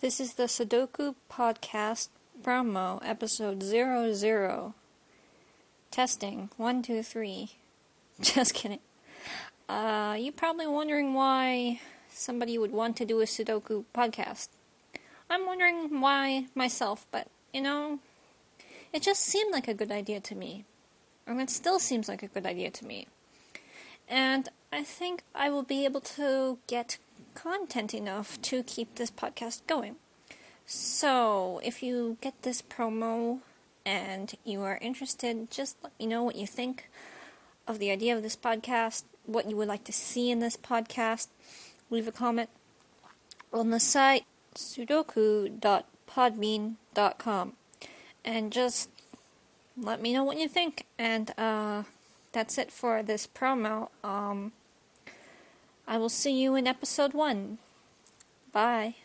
This is the Sudoku Podcast promo, episode 00. Testing, one, two, three. Just kidding. Uh, you're probably wondering why somebody would want to do a Sudoku podcast. I'm wondering why myself, but you know, it just seemed like a good idea to me. And it still seems like a good idea to me. And I think I will be able to get content enough to keep this podcast going. So, if you get this promo and you are interested, just let me know what you think of the idea of this podcast, what you would like to see in this podcast. Leave a comment on the site sudoku.podbean.com and just let me know what you think. And uh, that's it for this promo. Um, I will see you in episode one. Bye.